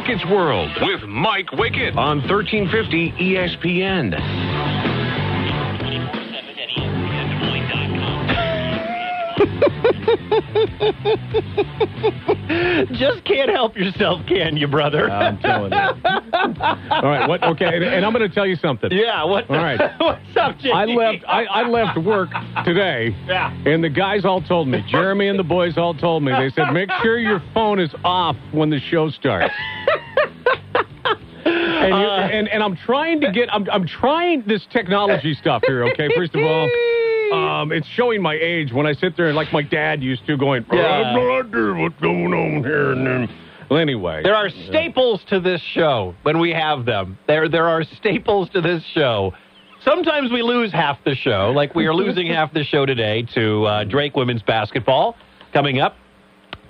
is Wicked's World with Mike Wicked on 1350 ESPN. Just can't help yourself, can you, brother? I'm telling you. All right. What? Okay. And, I'm going to tell you something. yeah. What? All right. What's up, JD? I left. I, I left work today, Yeah. and the guys all told me. Jeremy and the boys all told me. They said, make sure your phone is off when the show starts. And, you, Uh. and and I'm trying to get. I'm I'm trying this technology stuff here. Okay. First of all. Um, it's showing my age when I sit there and like my dad used to going, I have no idea what's going on here. And then, well, anyway, There are staples to this show when we have them. There, there are staples to this show. Sometimes we lose half the show, like we are losing half the show today to uh, Drake women's basketball coming up.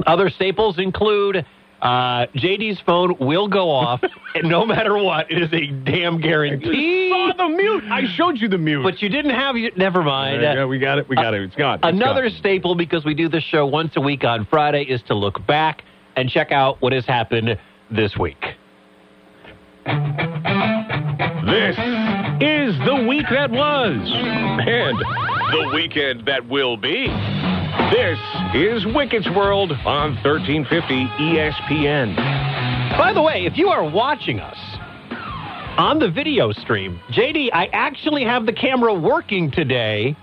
Other staples include uh, JD's phone will go off, and no matter what, it is a damn guarantee. saw the mute. I showed you the mute. But you didn't have your. Never mind. yeah, we got it. We got it. It's gone. It's Another gone. staple because we do this show once a week on Friday is to look back and check out what has happened this week. This is the week that was and the weekend that will be. This is Wicked's World on 1350 ESPN. By the way, if you are watching us on the video stream, JD, I actually have the camera working today,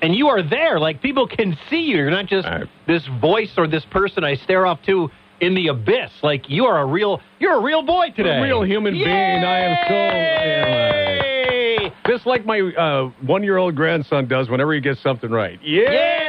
and you are there. Like people can see you. You're not just right. this voice or this person I stare off to in the abyss. Like you are a real, you're a real boy today, A real human being. I am so. Yay! Just like my uh, one-year-old grandson does whenever he gets something right. Yay!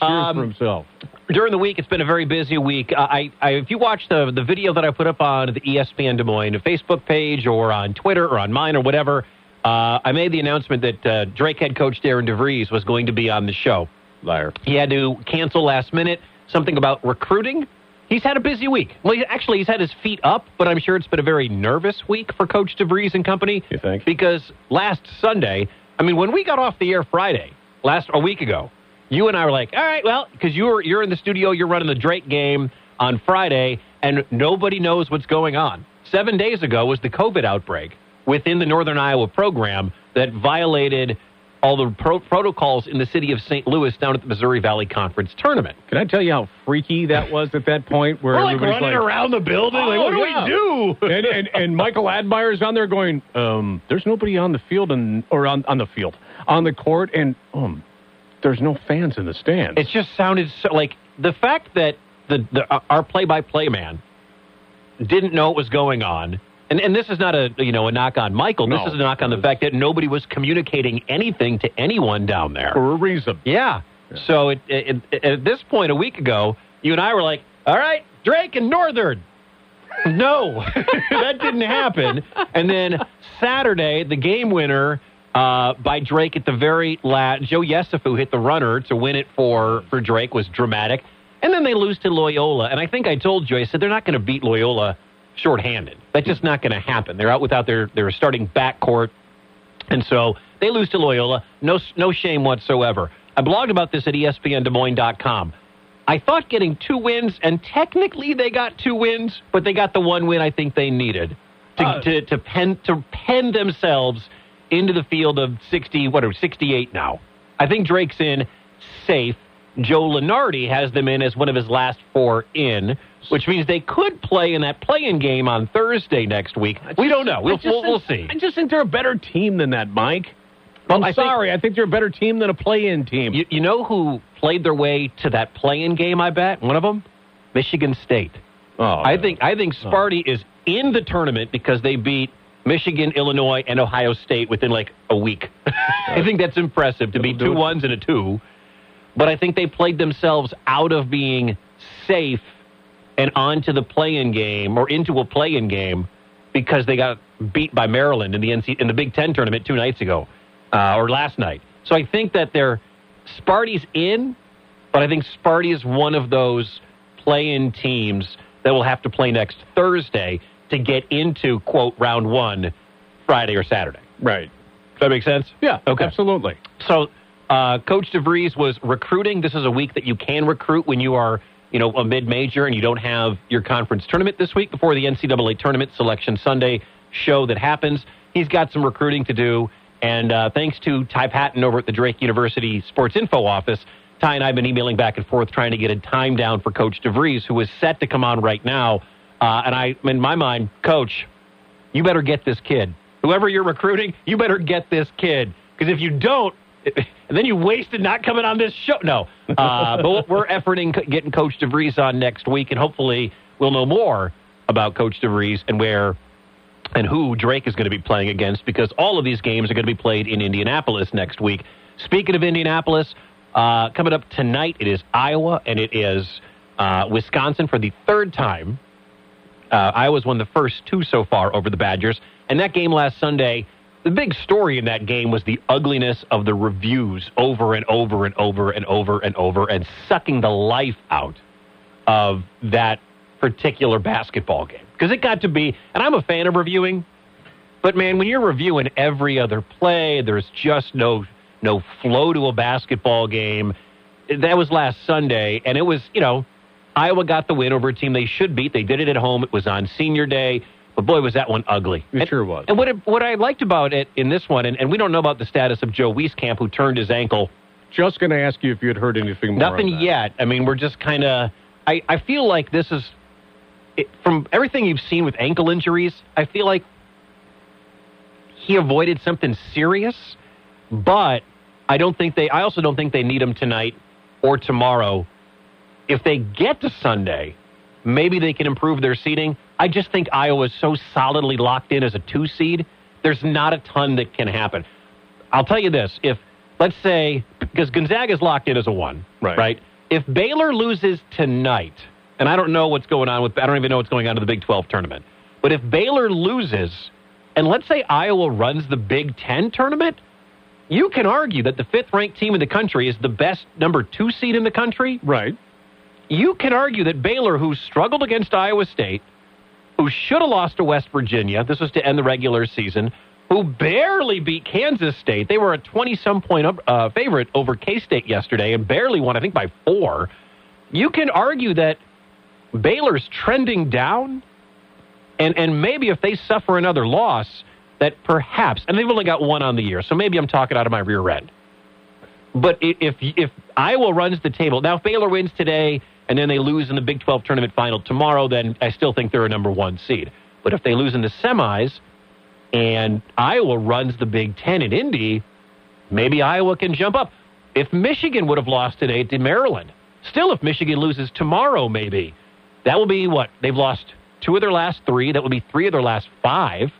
Um, for himself. during the week, it's been a very busy week. Uh, I, I, if you watch the the video that I put up on the ESPN Des Moines Facebook page or on Twitter or on mine or whatever, uh, I made the announcement that uh, Drake head coach Darren DeVries was going to be on the show. Liar. He had to cancel last minute. Something about recruiting. He's had a busy week. Well, he, actually, he's had his feet up, but I'm sure it's been a very nervous week for Coach DeVries and company. You think? Because last Sunday, I mean, when we got off the air Friday, last a week ago, you and I were like, all right, well, because you're you're in the studio, you're running the Drake game on Friday, and nobody knows what's going on. Seven days ago was the COVID outbreak within the Northern Iowa program that violated all the pro- protocols in the city of St. Louis down at the Missouri Valley Conference tournament. Can I tell you how freaky that was at that point? Where everybody's like, running around the building, like, Oh, what do yeah. we do? and, and and Michael Admire's on there going, um, there's nobody on the field and or on, on the field on the court, and um, there's no fans in the stands. It just sounded so like the fact that the, the uh, our play-by-play man didn't know what was going on. And, and this is not a you know a knock on Michael. No. This is a knock on the fact that nobody was communicating anything to anyone down there. for a reason. Yeah. So it, it, it, at this point a week ago, you and I were like, "All right, Drake and Northern." No, that didn't happen. And then Saturday, the game winner uh, by Drake at the very last, Joe Yesufu hit the runner to win it for for Drake was dramatic. And then they lose to Loyola, and I think I told you, I said they're not going to beat Loyola shorthanded. That's just not going to happen. They're out without their their starting backcourt. And so they lose to Loyola. No, no shame whatsoever. I blogged about this at ESPNDesMoines.com. I thought getting two wins, and technically they got two wins, but they got the one win I think they needed to Uh, to, to pen to pen themselves into the field of sixty what are sixty eight now. I think Drake's in safe. Joe Lunardi has them in as one of his last four in, which means they could play in that play-in game on Thursday next week. We don't know. We'll, we'll, we'll see. I just think they're a better team than that, Mike. I'm I think- sorry. I think they're a better team than a play-in team. You, you know who played their way to that play-in game? I bet one of them, Michigan State. oh, I think I think oh. Sparty is in the tournament because they beat Michigan, Illinois, and Ohio State within like a week. I think that's impressive to be two ones and a two. But I think they played themselves out of being safe and onto the play-in game or into a play-in game because they got beat by Maryland in the NC in the Big Ten tournament two nights ago uh, or last night. So I think that they're Sparty's in, but I think Sparty is one of those play-in teams that will have to play next Thursday to get into quote round one Friday or Saturday. right. Does that make sense? Yeah. Okay. Absolutely. So Uh, Coach DeVries was recruiting. This is a week that you can recruit when you are, you know, a mid-major and you don't have your conference tournament this week before the NCAA tournament selection Sunday show that happens. He's got some recruiting to do, and uh, thanks to Ty Patton over at the Drake University Sports Info office, Ty and I have been emailing back and forth trying to get a time down for Coach DeVries, who is set to come on right now. Uh, and I, in my mind, Coach, you better get this kid. Whoever you're recruiting, you better get this kid. Because if you don't, and then you wasted not coming on this show. No. Uh, but we're efforting getting Coach DeVries on next week, and hopefully we'll know more about Coach DeVries and where and who Drake is going to be playing against because all of these games are going to be played in Indianapolis next week. Speaking of Indianapolis, uh, coming up tonight, it is Iowa and it is uh, Wisconsin for the third time. Uh, Iowa's won the first two so far over the Badgers. And that game last Sunday, the big story in that game was the ugliness of the reviews over and over and over and over and over and sucking the life out of that particular basketball game. Because it got to be, and I'm a fan of reviewing, but man, when you're reviewing every other play, there's just no no flow to a basketball game. That was last Sunday, and it was, you know, Iowa got the win over a team they should beat. They did it at home. It was on senior day. But boy, was that one ugly. It and, sure was. And what, it, what I liked about it in this one, and, and we don't know about the status of Joe Wieskamp, who turned his ankle. Just going to ask you if you had heard anything more. Nothing yet. I mean, we're just kind of. I, I feel like this is. It, from everything you've seen with ankle injuries, I feel like he avoided something serious, but I don't think they. I also don't think they need him tonight or tomorrow. If they get to Sunday, maybe they can improve their seeding. I just think Iowa is so solidly locked in as a two seed. There's not a ton that can happen. I'll tell you this: if let's say because Gonzaga is locked in as a one, Right. Right. If Baylor loses tonight, and I don't know what's going on with, I don't even know what's going on to the Big 12 tournament. But if Baylor loses, and let's say Iowa runs the Big 10 tournament, you can argue that the fifth ranked team in the country is the best number two seed in the country. Right. You can argue that Baylor, who struggled against Iowa State, who should have lost to West Virginia, this was to end the regular season, who barely beat Kansas State. They were a 20 some point uh, favorite over K State yesterday and barely won, I think, by four. You can argue that Baylor's trending down, and, and maybe if they suffer another loss, that perhaps, and they've only got one on the year, so maybe I'm talking out of my rear end. But if if Iowa runs the table now, if Baylor wins today and then they lose in the Big 12 tournament final tomorrow, then I still think they're a number one seed. But if they lose in the semis and Iowa runs the Big Ten in Indy, maybe Iowa can jump up. If Michigan would have lost today to Maryland, still if Michigan loses tomorrow, maybe that will be what they've lost two of their last three. That will be three of their last five.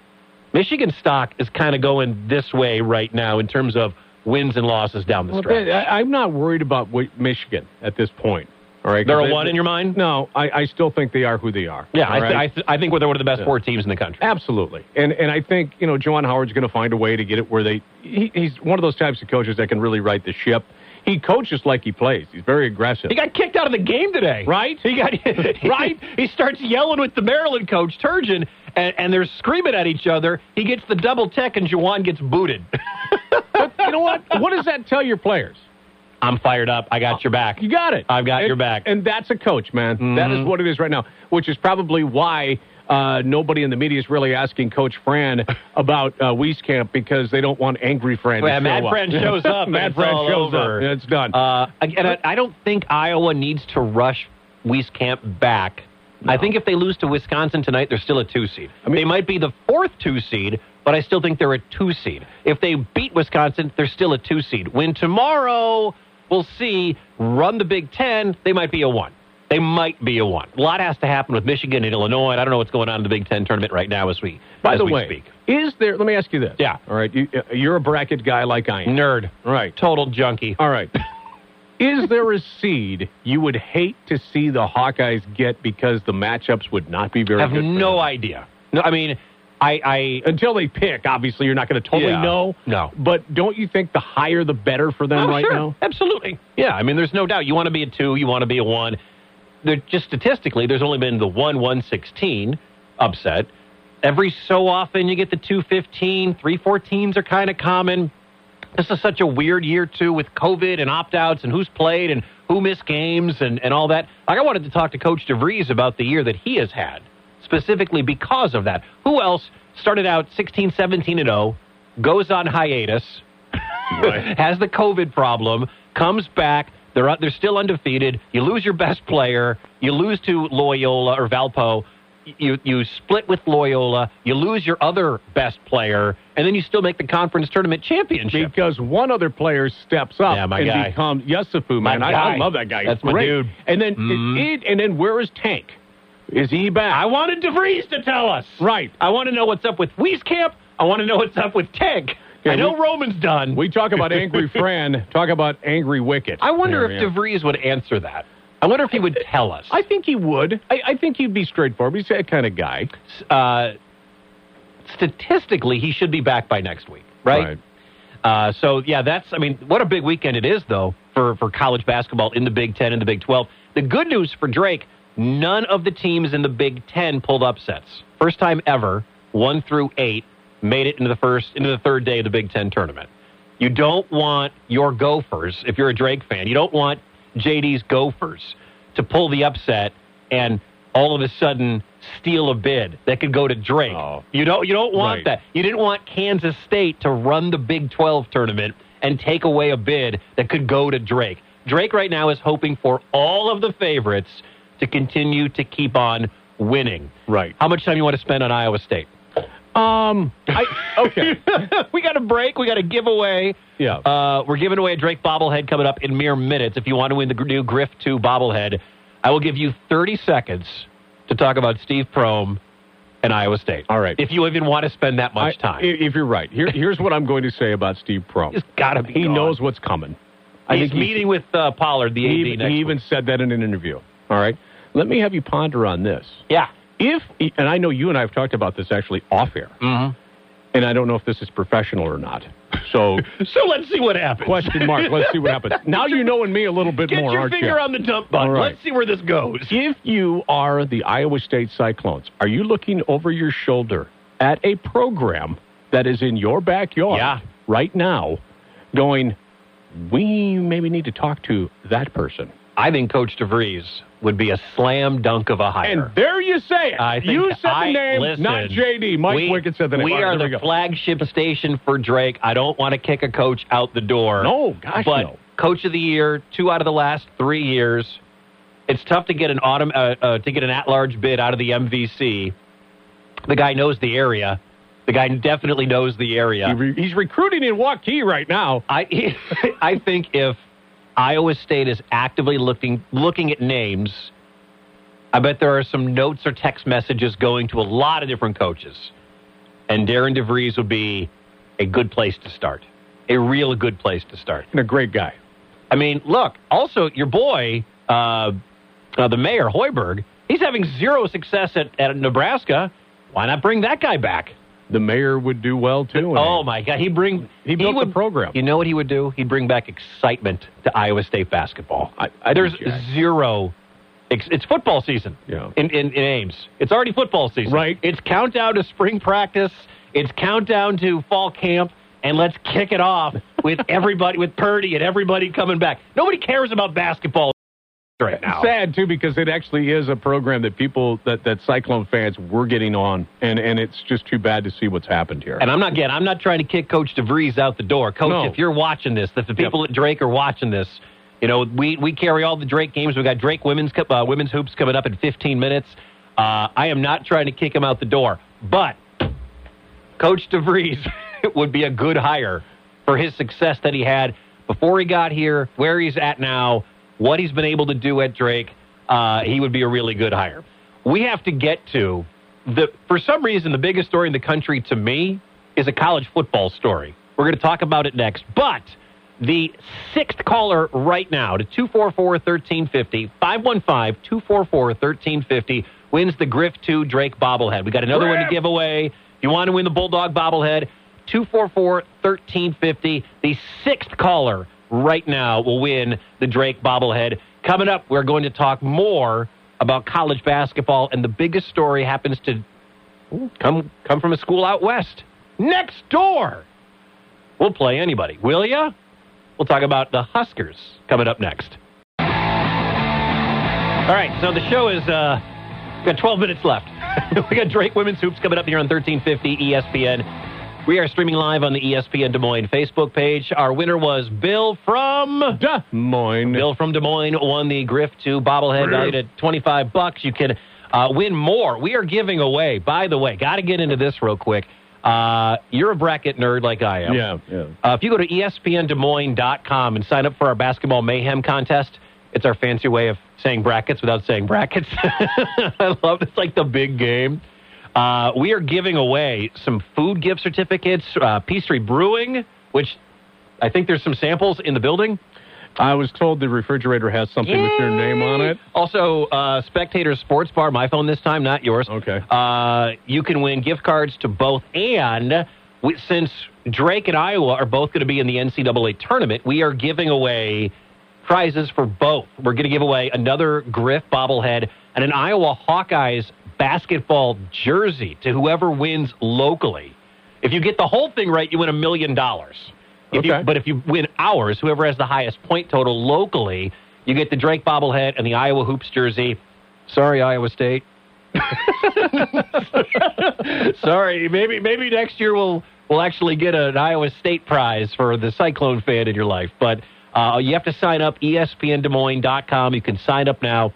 Michigan stock is kind of going this way right now in terms of wins and losses down the Well, stretch. I'm not worried about Michigan at this point. All right. They're a one in your mind? No, I, I still think they are who they are. Yeah, I, th- right? I, th- I think they're one of the best Yeah. four teams in the country. Absolutely, and and I think you know Juwan Howard's going to find a way to get it where they. He, he's one of those types of coaches that can really right the ship. He coaches like he plays. He's very aggressive. He got kicked out of the game today. Right? He got Right? He starts yelling with the Maryland coach Turgeon, and, and they're screaming at each other. He gets the double tech, and Juwan gets booted. but you know what? What does that tell your players? I'm fired up. I got your back. You got it. I've got your back. And that's a coach, man. That is Mhm. what it is right now, which is probably why uh, nobody in the media is really asking Coach Fran about uh, Wieskamp because they don't want angry Fran. Well, to Mad up. Fran shows up, Mad Fran shows over. up. It's done. Uh, and I, I don't think Iowa needs to rush Wieskamp back. I think if they lose to Wisconsin tonight, they're still a two seed. I mean- they might be the fourth two seed, but I still think they're a two seed. If they beat Wisconsin, they're still a two seed. Win tomorrow, we'll see. Run the Big Ten, they might be a one. They might be a one. A lot has to happen with Michigan and Illinois. and I don't know what's going on in the Big Ten tournament right now as we By as the we way, speak. is there? Let me ask you this. Yeah. All right. You, you're a bracket guy like I am. Nerd, Right. total junkie. All right. Is there a seed you would hate to see the Hawkeyes get because the matchups would not be very I have no them? idea. No, I mean, I, I Until they pick, obviously, you're not going to totally Yeah. know. No. But don't you think the higher the better for them Oh, right sure. now? Absolutely. Yeah, I mean, there's no doubt. You want to be a two, you want to be a one. There, just statistically, there's only been the one 116 upset. Every so often, you get the 215, 314s are kind of common. this is such a weird year too with COVID and opt outs and who's played and who missed games and, and all that. Like I wanted to talk to Coach DeVries about the year that he has had, specifically because of that. Who else started out 16, 17 and 0, goes on hiatus, has the COVID problem, comes back. They're they're still undefeated. You lose your best player. You lose to Loyola or Valpo. You you split with Loyola. You lose your other best player, and then you still make the conference tournament championship. Because one other player steps up Yeah, my and guy. becomes Yesufu, man. I. I love that guy. That's He's my great. dude. And then Mhm. it, and then where is Tank? Is he back? I wanted DeVries to tell us. Right. I want to know what's up with Wieskamp. I want to know what's up with Tank. Yeah, I know we- Roman's done. We talk about angry Fran. Talk about angry Wicket. I wonder Yeah, if yeah. DeVries would answer that. I wonder if he would tell us. I think he would. I, I think he'd be straightforward. He's that kind of guy. uh, statistically, he should be back by next week, right? Uh, so yeah, that's. I mean, what a big weekend it is, though, for for college basketball in the Big Ten and the Big Twelve. The good news for Drake: none of the teams in the Big Ten pulled upsets. First time ever, one through eight made it into the first into the third day of the Big Ten tournament. You don't want your Gophers, if you're a Drake fan, you don't want JD's Gophers to pull the upset and all of a sudden steal a bid that could go to Drake. Oh. You don't you don't want Right. that. You didn't want Kansas State to run the Big 12 tournament and take away a bid that could go to Drake. Drake right now is hoping for all of the favorites to continue to keep on winning. Right. How much time you want to spend on Iowa State? Um. I, okay. we got a break. We got a giveaway. Yeah. Uh, we're giving away a Drake bobblehead coming up in mere minutes. If you want to win the new Griff 2 bobblehead, I will give you 30 seconds to talk about Steve Prohm and Iowa State. All right. If you even want to spend that much I- time. If you're right, here, here's what I'm going to say about Steve Prohm. He's gotta be He gone. knows what's coming. He's meeting with uh, Pollard, the AD, He, next he even week. said that in an interview. All right. Let me have you ponder on this. Yeah. If and I know you and I have talked about this actually off air, Mm-hmm. and I don't know if this is professional or not. So So let's see what happens. question mark. Let's see what happens. Now you knowing me a little bit Get more, your aren't finger you? on the dump button. Right. Let's see where this goes. If you are the Iowa State Cyclones, are you looking over your shoulder at a program that is in your backyard Yeah. right now, going, we maybe need to talk to that person? I think Coach DeVries would be a slam dunk of a hire. And there you say it. I think you said I- the name, listen, not JD. Mike we, Wickett said the name. We right, are the we flagship station for Drake. I don't want to kick a coach out the door. No, gosh, but no. coach of the year, two out of the last three years. It's tough to get an autumn uh, uh, to get an at-large bid out of the MVC. The guy knows the area. The guy definitely knows the area. He re- he's recruiting in Waukee right now. I I think if Iowa State is actively looking looking at names, I bet there are some notes or text messages going to a lot of different coaches, and Darren DeVries would be a good place to start, a real good place to start. And a great guy. I mean, look, also your boy, uh, uh, the mayor Hoiberg, he's having zero success at, at Nebraska. Why not bring that guy back? The mayor would do well too. Oh my God, he bring He built the would, program. You know what he would do? He'd bring back excitement to Iowa State basketball. I- I There's zero. It's, it's football season. Yeah. In, in in Ames, it's already football season. Right. It's countdown to spring practice. It's countdown to fall camp, and let's kick it off with everybody with Purdy and everybody coming back. Nobody cares about basketball right now. Sad too because it actually is a program that people that that Cyclone fans were getting on, and and it's just too bad to see what's happened here. And I'm not again. I'm not trying to kick Coach DeVries out the door. Coach, No. if you're watching this, if the people at Drake are watching this, you know we we carry all the Drake games. We got Drake women's uh, women's hoops coming up in 15 minutes. Uh, I am not trying to kick him out the door, but Coach DeVries would be a good hire for his success that he had before he got here, where he's at now, what he's been able to do at Drake. Uh, he would be a really good hire. We have to get to the. For some reason, the biggest story in the country to me is a college football story. We're going to talk about it next, but. The sixth caller right now to 244 1350, 515 244 1350 wins the Griff 2 Drake bobblehead. We got another one to give away. If you want to win the Bulldog bobblehead, 244 1350. The sixth caller right now will win the Drake bobblehead. Coming up, we're going to talk more about college basketball, and the biggest story happens to come, come from a school out west. Next door We'll play anybody. Will ya? We'll talk about the Huskers coming up next. All right, so the show is uh, got 12 minutes left. we got Drake Women's Hoops coming up here on 1350 ESPN. We are streaming live on the ESPN Des Moines Facebook page. Our winner was Bill from Des Moines. Bill from Des Moines won the Griff 2 bobblehead valued at 25 bucks. You can uh, win more. We are giving away, by the way, got to get into this real quick. Uh, you're a bracket nerd like I am. Yeah, yeah. Uh, if you go to espndesmoines.com and sign up for our basketball mayhem contest, it's our fancy way of saying brackets without saying brackets. I love it. It's like the big game. Uh, we are giving away some food gift certificates, uh, Peace Tree Brewing, which I think there's some samples in the building. I was told the refrigerator has something with your name on it. Also, uh, Spectator Sports Bar, my phone this time, not yours. Okay. Uh, you can win gift cards to both. And we, since Drake and Iowa are both going to be in the NCAA tournament, we are giving away prizes for both. We're going to give away another Griff bobblehead and an Iowa Hawkeyes basketball jersey to whoever wins locally. If you get the whole thing right, you win a million dollars. If you- Okay. But if you win ours, whoever has the highest point total locally, you get the Drake bobblehead and the Iowa Hoops jersey. Sorry, Iowa State. Sorry, maybe maybe next year we'll we'll actually get an Iowa State prize for the Cyclone fan in your life. But uh, you have to sign up espndesmoines.com. You can sign up now,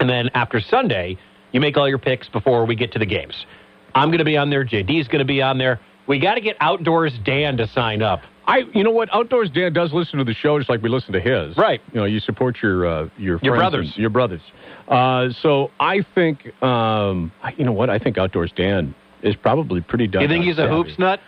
and then after Sunday, you make all your picks before we get to the games. I'm going to be on there. JD's going to be on there. We got to get Outdoors Dan to sign up. I, you know what? Outdoors Dan does listen to the show just like we listen to his. Right. You know, you support your uh, your Your brothers. your brothers. Uh, so I think, um, I- you know what? I think Outdoors Dan is probably pretty done. you think he's a hoops nut?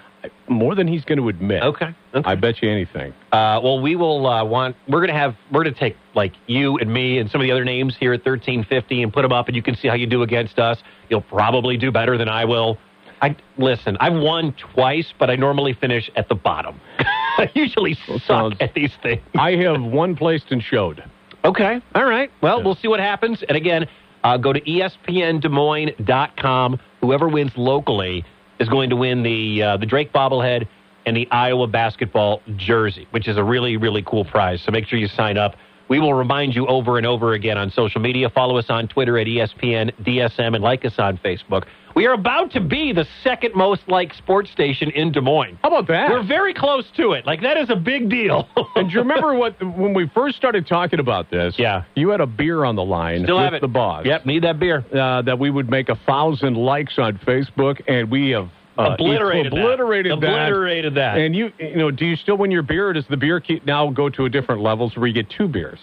More than he's going to admit. Okay. okay. I bet you anything. Uh, well, we will uh, want. We're gonna have. We're gonna take like you and me and some of the other names here at thirteen fifty and put them up, and you can see how you do against us. You'll probably do better than I will. I listen. I've won twice, but I normally finish at the bottom. I usually suck sounds- at these things. I have one placed and showed. Okay. All right. Well, Yeah. we'll see what happens. And again, uh, go to espndesmoines.com. Whoever wins locally is going to win the uh, the Drake bobblehead and the Iowa basketball jersey, which is a really really cool prize. So make sure you sign up. We will remind you over and over again on social media. Follow us on Twitter at ESPN DSM and like us on Facebook. We are about to be the second most liked sports station in Des Moines. How about that? We're very close to it. Like that is a big deal. and do you remember what when we first started talking about this? Yeah. You had a beer on the line Still with have it. the boss. Yep, need that beer. Uh, that we would make a thousand likes on Facebook, and we have uh, Obliterated that. obliterated that. Obliterated that. And you, you know, do you still win your beer, or does the beer keep now go to a different levels where you get two beers?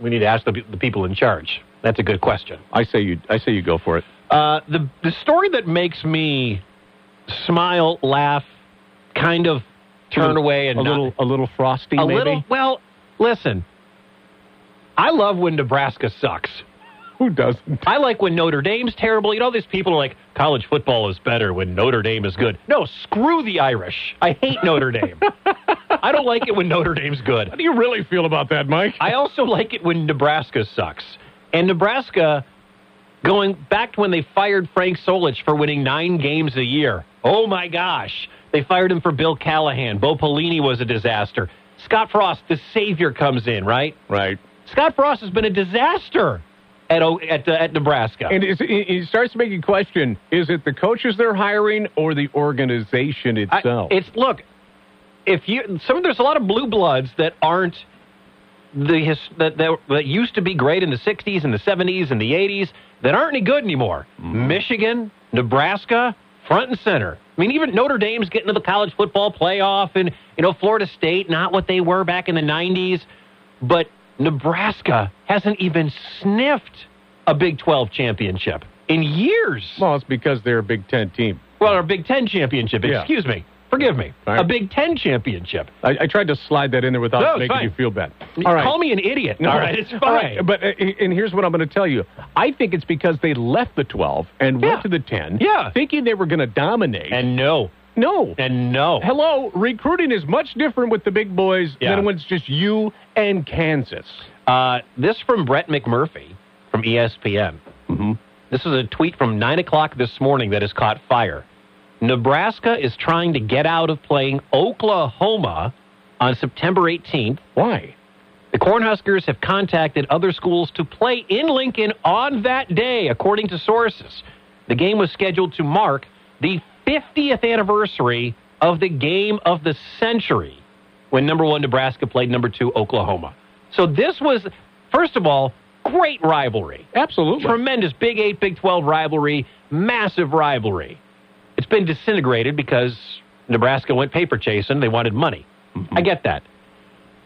We need to ask the, the people in charge. That's a good question. I say you, I say you go for it. Uh, the the story that makes me smile, laugh, kind of turn away, and a not- little, a little frosty, a maybe. little. Well, listen. I love when Nebraska sucks. Who doesn't? I like when Notre Dame's terrible. You know, these people are like, college football is better when Notre Dame is good. No, screw the Irish. I hate Notre Dame. I don't like it when Notre Dame's good. How do you really feel about that, Mike? I also like it when Nebraska sucks. And Nebraska, going back to when they fired Frank Solich for winning nine games a year. Oh my gosh. They fired him for Bill Callahan. Bo Pelini was a disaster. Scott Frost, the savior, comes in, right? right. Scott Frost has been a disaster at, at, uh, at Nebraska. And it, it starts to make you question: Is it the coaches they're hiring or the organization I- itself? it's look, if you some there's a lot of blue bloods that aren't the his, that, that that used to be great in the 60s and the 70s and the 80s that aren't any good anymore. Michigan, Nebraska, front and center. I mean, even Notre Dame's getting to the college football playoff, and you know Florida State not what they were back in the 90s, but Nebraska hasn't even sniffed a Big 12 championship in years. well, it's because they're a Big Ten team. Well, our Big Ten championship. Yeah. Excuse me. Forgive me. All A. Big Ten championship. I, I tried to slide that in there without No, making fine. you feel bad. All right. Call me an idiot. No, All right, it's fine. right, But uh, and here's what I'm going to tell you. I think it's because they left the 12 and Yeah. went to the 10, Yeah. thinking they were going to dominate. and no, no, and no. hello, recruiting is much different with the big boys Yeah. than when it's just you and Kansas. Uh, this from Brett McMurphy from ESPN. Mm-hmm. This is a tweet from 9 o'clock this morning that has caught fire. Nebraska is trying to get out of playing Oklahoma on September 18th. Why? The Cornhuskers have contacted other schools to play in Lincoln on that day, according to sources. The game was scheduled to mark the 50th anniversary of the game of the century when number one Nebraska played number two Oklahoma. So this was, first of all, great rivalry. Absolutely. Tremendous Big 8, Big 12 rivalry, massive rivalry. It's been disintegrated because Nebraska went paper chasing. They wanted money. Mm-hmm. I get that.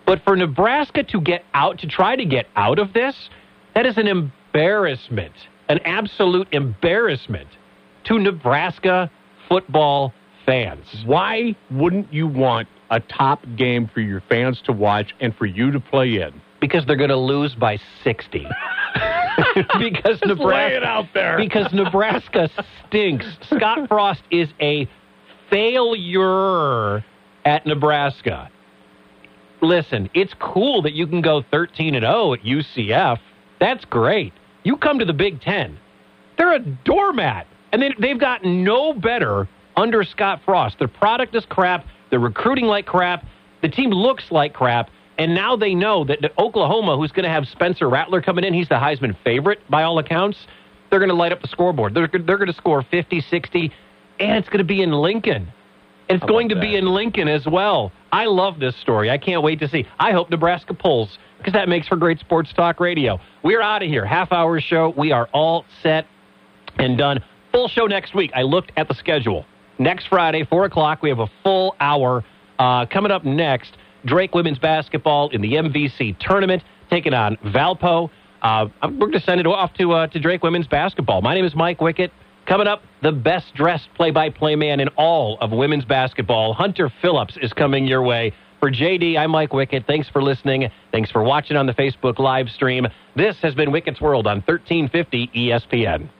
But for Nebraska to get out, to try to get out of this, that is an embarrassment, an absolute embarrassment to Nebraska football fans. Why wouldn't you want a top game for your fans to watch and for you to play in? Because they're going to lose by 60. because lay Nebraska it out there. because Nebraska stinks. Scott Frost is a failure at Nebraska. Listen, it's cool that you can go 13 and 0 at UCF. That's great. You come to the Big 10. They're a doormat. And they, they've gotten no better under Scott Frost. Their product is crap. They're recruiting like crap. The team looks like crap. And now they know that Oklahoma, who's going to have Spencer Rattler coming in, he's the Heisman favorite by all accounts. They're going to light up the scoreboard. They're, they're going to score 50, 60, and it's going to be in Lincoln. It's I going to love be in Lincoln as well. I love this story. I can't wait to see. I hope Nebraska pulls because that makes for great sports talk radio. We're out of here. Half hour show. We are all set and done. Full show next week. I looked at the schedule. Next Friday, 4 o'clock, we have a full hour. Uh, coming up next, Drake women's basketball in the MVC tournament, taking on Valpo. Uh, we're going to send it off to, uh, to Drake women's basketball. My name is Mike Wickett. Coming up, the best dressed play by play man in all of women's basketball, Hunter Phillips, is coming your way. For JD, I'm Mike Wickett. Thanks for listening. Thanks for watching on the Facebook live stream. This has been Wickett's World on 1350 ESPN.